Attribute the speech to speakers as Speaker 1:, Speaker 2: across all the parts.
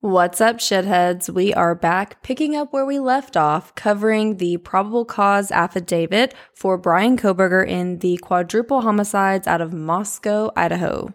Speaker 1: What's up, shitheads? We are back picking up where we left off, covering the probable cause affidavit for Bryan Kohberger in the quadruple homicides out of Moscow, Idaho.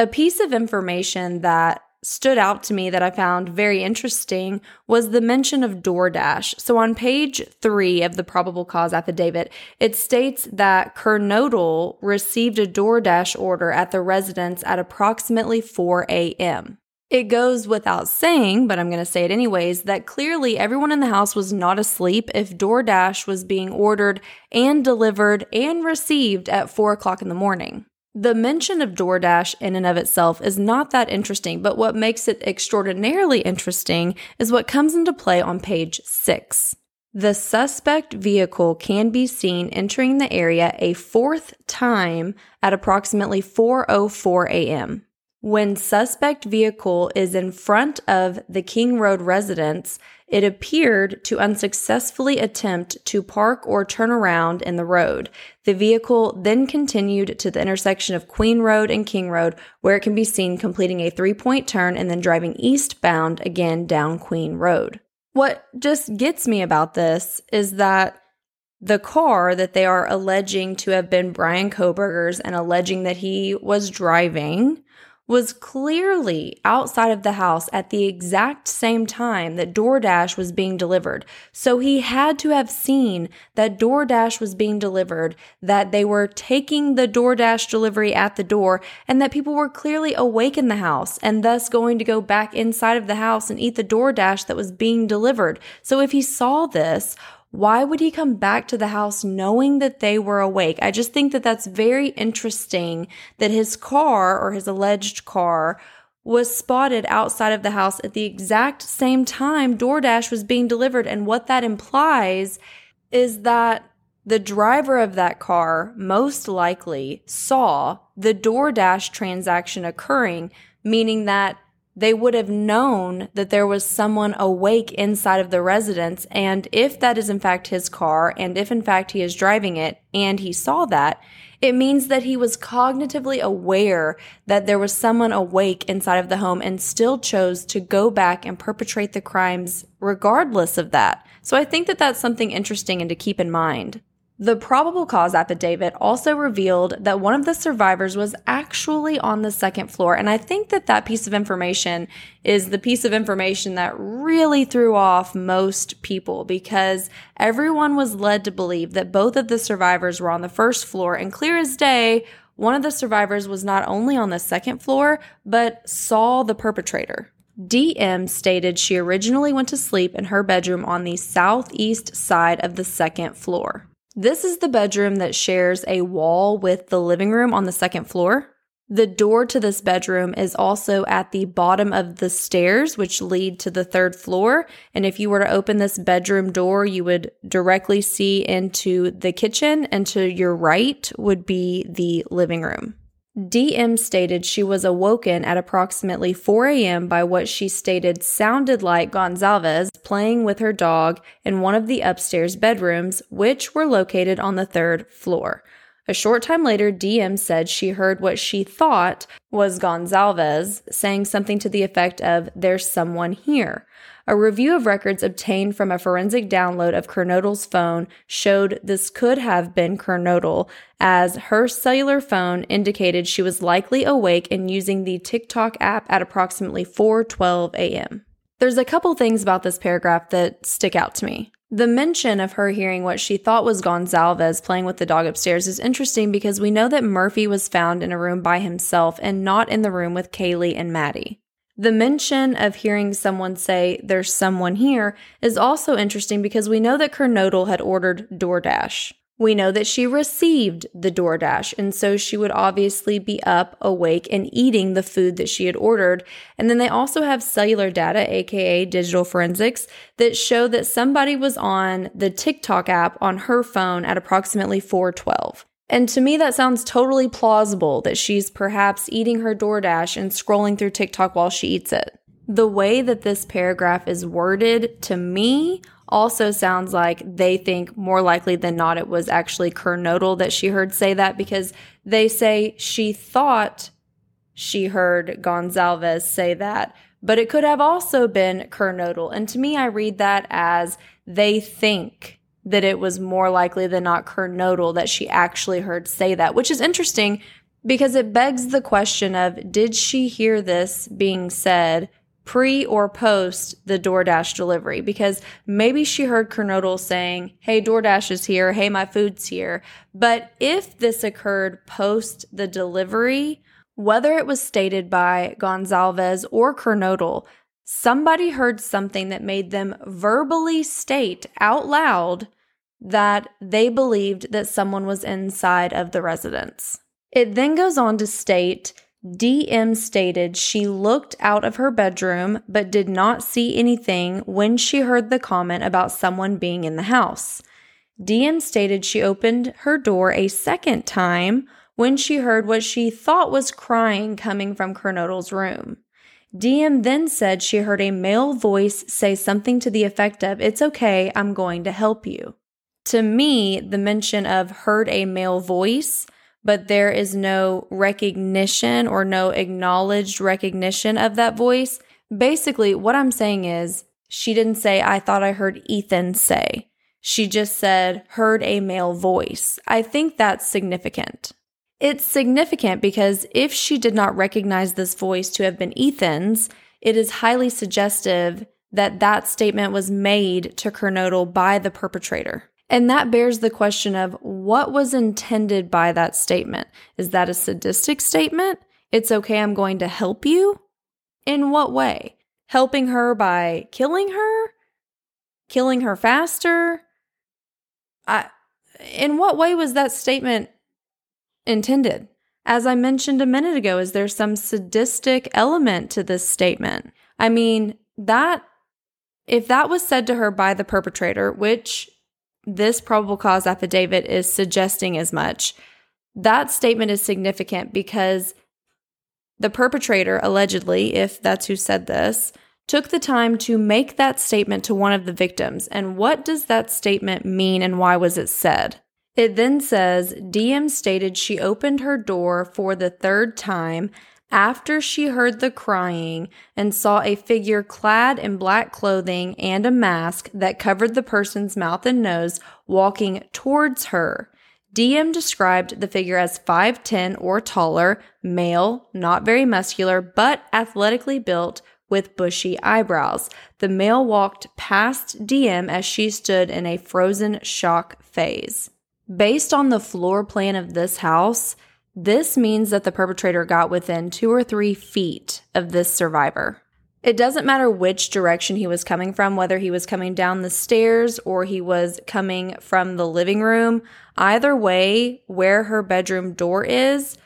Speaker 1: A piece of information that stood out to me that I found very interesting was the mention of DoorDash. So on page three of the probable cause affidavit, it states that Kernodle received a DoorDash order at the residence at approximately 4 a.m. It goes without saying, but I'm going to say it anyways, that clearly everyone in the house was not asleep if DoorDash was being ordered and delivered and received at 4 o'clock in the morning. The mention of DoorDash in and of itself is not that interesting, but what makes it extraordinarily interesting is what comes into play on page 6. The suspect vehicle can be seen entering the area a fourth time at approximately 4:04 a.m. When suspect vehicle is in front of the King Road residence, it appeared to unsuccessfully attempt to park or turn around in the road. The vehicle then continued to the intersection of Queen Road and King Road, where it can be seen completing a three point turn and then driving eastbound again down Queen Road. What just gets me about this is that the car that they are alleging to have been Bryan Kohberger's and alleging that he was driving was clearly outside of the house at the exact same time that DoorDash was being delivered. So he had to have seen that DoorDash was being delivered, that they were taking the DoorDash delivery at the door, and that people were clearly awake in the house and thus going to go back inside of the house and eat the DoorDash that was being delivered. So if he saw this, why would he come back to the house knowing that they were awake? I just think that that's very interesting that his car or his alleged car was spotted outside of the house at the exact same time DoorDash was being delivered. And what that implies is that the driver of that car most likely saw the DoorDash transaction occurring, meaning that they would have known that there was someone awake inside of the residence. And if that is in fact his car, and if in fact he is driving it and he saw that, it means that he was cognitively aware that there was someone awake inside of the home and still chose to go back and perpetrate the crimes regardless of that. So I think that that's something interesting and to keep in mind. The probable cause affidavit also revealed that one of the survivors was actually on the second floor. And I think that that piece of information is the piece of information that really threw off most people because everyone was led to believe that both of the survivors were on the first floor. And clear as day, one of the survivors was not only on the second floor, but saw the perpetrator. DM stated she originally went to sleep in her bedroom on the southeast side of the second floor. This is the bedroom that shares a wall with the living room on the second floor. The door to this bedroom is also at the bottom of the stairs, which lead to the third floor. And if you were to open this bedroom door, you would directly see into the kitchen, and to your right would be the living room. DM stated she was awoken at approximately 4 a.m. by what she stated sounded like Gonzalez playing with her dog in one of the upstairs bedrooms, which were located on the third floor. A short time later, DM said she heard what she thought was Gonzalez saying something to the effect of, There's someone here. A review of records obtained from a forensic download of Kernodle's phone showed this could have been Kernodle, as her cellular phone indicated she was likely awake and using the TikTok app at approximately 4:12 a.m. There's a couple things about this paragraph that stick out to me. The mention of her hearing what she thought was Gonzalez playing with the dog upstairs is interesting because we know that Murphy was found in a room by himself and not in the room with Kaylee and Maddie. The mention of hearing someone say, There's someone here, is also interesting because we know that Kernodle had ordered DoorDash. We know that she received the DoorDash, and so she would obviously be up, awake, and eating the food that she had ordered. And then they also have cellular data, aka digital forensics, that show that somebody was on the TikTok app on her phone at approximately 412. And to me, that sounds totally plausible that she's perhaps eating her DoorDash and scrolling through TikTok while she eats it. The way that this paragraph is worded to me also sounds like they think more likely than not it was actually Kernodle that she heard say that because they say she thought she heard Gonzalez say that, but it could have also been Kernodle. And to me, I read that as they think that it was more likely than not Kernodle that she actually heard say that, which is interesting because it begs the question of did she hear this being said pre or post the DoorDash delivery? Because maybe she heard Kernodle saying, Hey, DoorDash is here. Hey, my food's here. But if this occurred post the delivery, whether it was stated by Gonzalez or Kernodle, somebody heard something that made them verbally state out loud that they believed that someone was inside of the residence. It then goes on to state DM stated she looked out of her bedroom but did not see anything when she heard the comment about someone being in the house. DM stated she opened her door a second time when she heard what she thought was crying coming from Kernodle's room. DM then said she heard a male voice say something to the effect of, It's okay, I'm going to help you. To me, the mention of heard a male voice but there is no recognition or no acknowledged recognition of that voice. Basically, what I'm saying is she didn't say, I thought I heard Ethan say. She just said, heard a male voice. I think that's significant. It's significant because if she did not recognize this voice to have been Ethan's, it is highly suggestive that that statement was made to Kernodle by the perpetrator. And that bears the question of what was intended by that statement. Is that a sadistic statement? It's okay, I'm going to help you? In what way? Helping her by killing her? Killing her faster? I, in what way was that statement intended? As I mentioned a minute ago, is there some sadistic element to this statement? I mean, that, if that was said to her by the perpetrator, which this probable cause affidavit is suggesting as much. That statement is significant because the perpetrator, allegedly, if that's who said this, took the time to make that statement to one of the victims. And what does that statement mean and why was it said? It then says DM stated she opened her door for the third time after she heard the crying and saw a figure clad in black clothing and a mask that covered the person's mouth and nose walking towards her. DM described the figure as 5'10 or taller, male, not very muscular, but athletically built with bushy eyebrows. The male walked past DM as she stood in a frozen shock phase. Based on the floor plan of this house, this means that the perpetrator got within two or three feet of this survivor. It doesn't matter which direction he was coming from, whether he was coming down the stairs or he was coming from the living room. Either way, where her bedroom door is,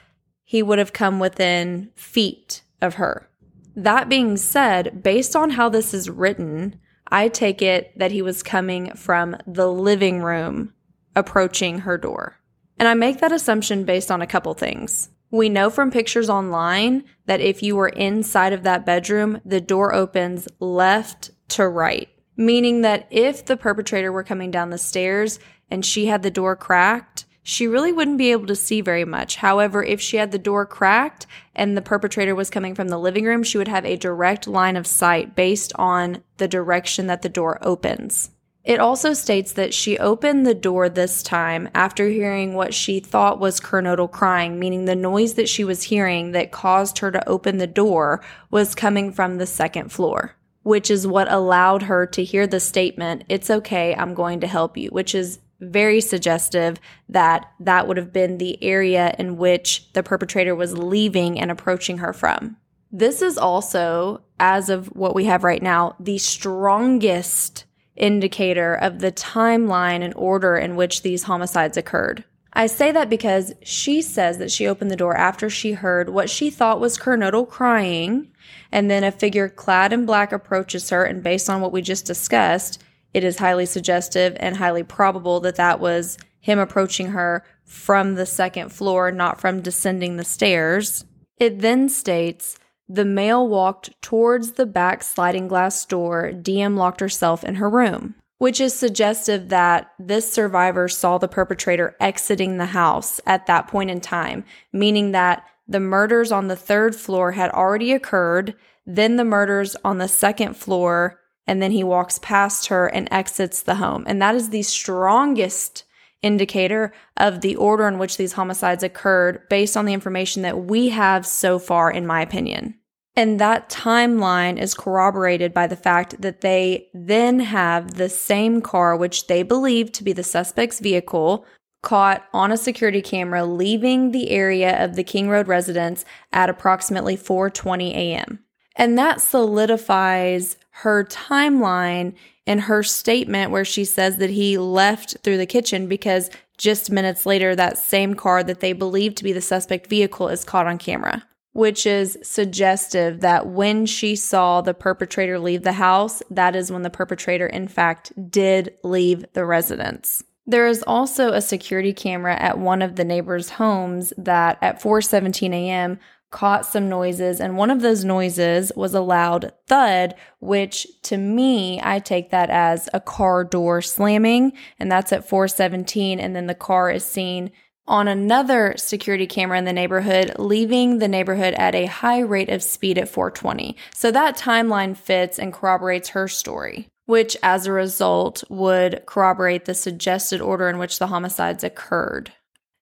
Speaker 1: he would have come within feet of her. That being said, based on how this is written, I take it that he was coming from the living room approaching her door. And I make that assumption based on a couple things. We know from pictures online that if you were inside of that bedroom, the door opens left to right, meaning that if the perpetrator were coming down the stairs and she had the door cracked, she really wouldn't be able to see very much. However, if she had the door cracked and the perpetrator was coming from the living room, she would have a direct line of sight based on the direction that the door opens. It also states that she opened the door this time after hearing what she thought was Kernodle crying, meaning the noise that she was hearing that caused her to open the door was coming from the second floor, which is what allowed her to hear the statement, It's okay, I'm going to help you, which is very suggestive that that would have been the area in which the perpetrator was leaving and approaching her from. This is also, as of what we have right now, the strongest indicator of the timeline and order in which these homicides occurred. I say that because she says that she opened the door after she heard what she thought was Kernodle crying, and then a figure clad in black approaches her, and based on what we just discussed, it is highly suggestive and highly probable that that was him approaching her from the second floor, not from descending the stairs. It then states the male walked towards the back sliding glass door. DM locked herself in her room, which is suggestive that this survivor saw the perpetrator exiting the house at that point in time, meaning that the murders on the third floor had already occurred. then the murders on the second floor, and then he walks past her and exits the home. And that is the strongest indicator of the order in which these homicides occurred based on the information that we have so far, in my opinion. And that timeline is corroborated by the fact that they then have the same car, which they believe to be the suspect's vehicle, caught on a security camera leaving the area of the King Road residence at approximately 4:20 a.m. And that solidifies her timeline in her statement where she says that he left through the kitchen because just minutes later, that same car that they believe to be the suspect vehicle is caught on camera, which is suggestive that when she saw the perpetrator leave the house, that is when the perpetrator, in fact, did leave the residence. There is also a security camera at one of the neighbors' homes that at 4:17 a.m caught some noises, and one of those noises was a loud thud, which to me, I take that as a car door slamming, and that's at 417. And then the car is seen on another security camera in the neighborhood, leaving the neighborhood at a high rate of speed at 420. So that timeline fits and corroborates her story. Which, as a result, would corroborate the suggested order in which the homicides occurred.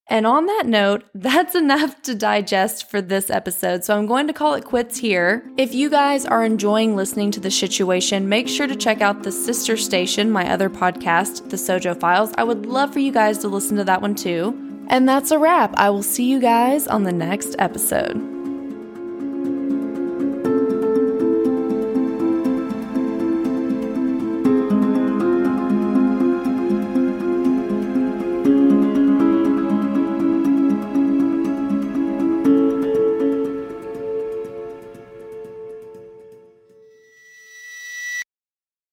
Speaker 1: And on that note, that's enough to digest for this episode. So I'm going to call it quits here. If you guys are enjoying listening to the Shituation, make sure to check out the sister station, my other podcast, The SoJo Files. I would love for you guys to listen to that one too. And that's a wrap. I will see you guys on the next episode.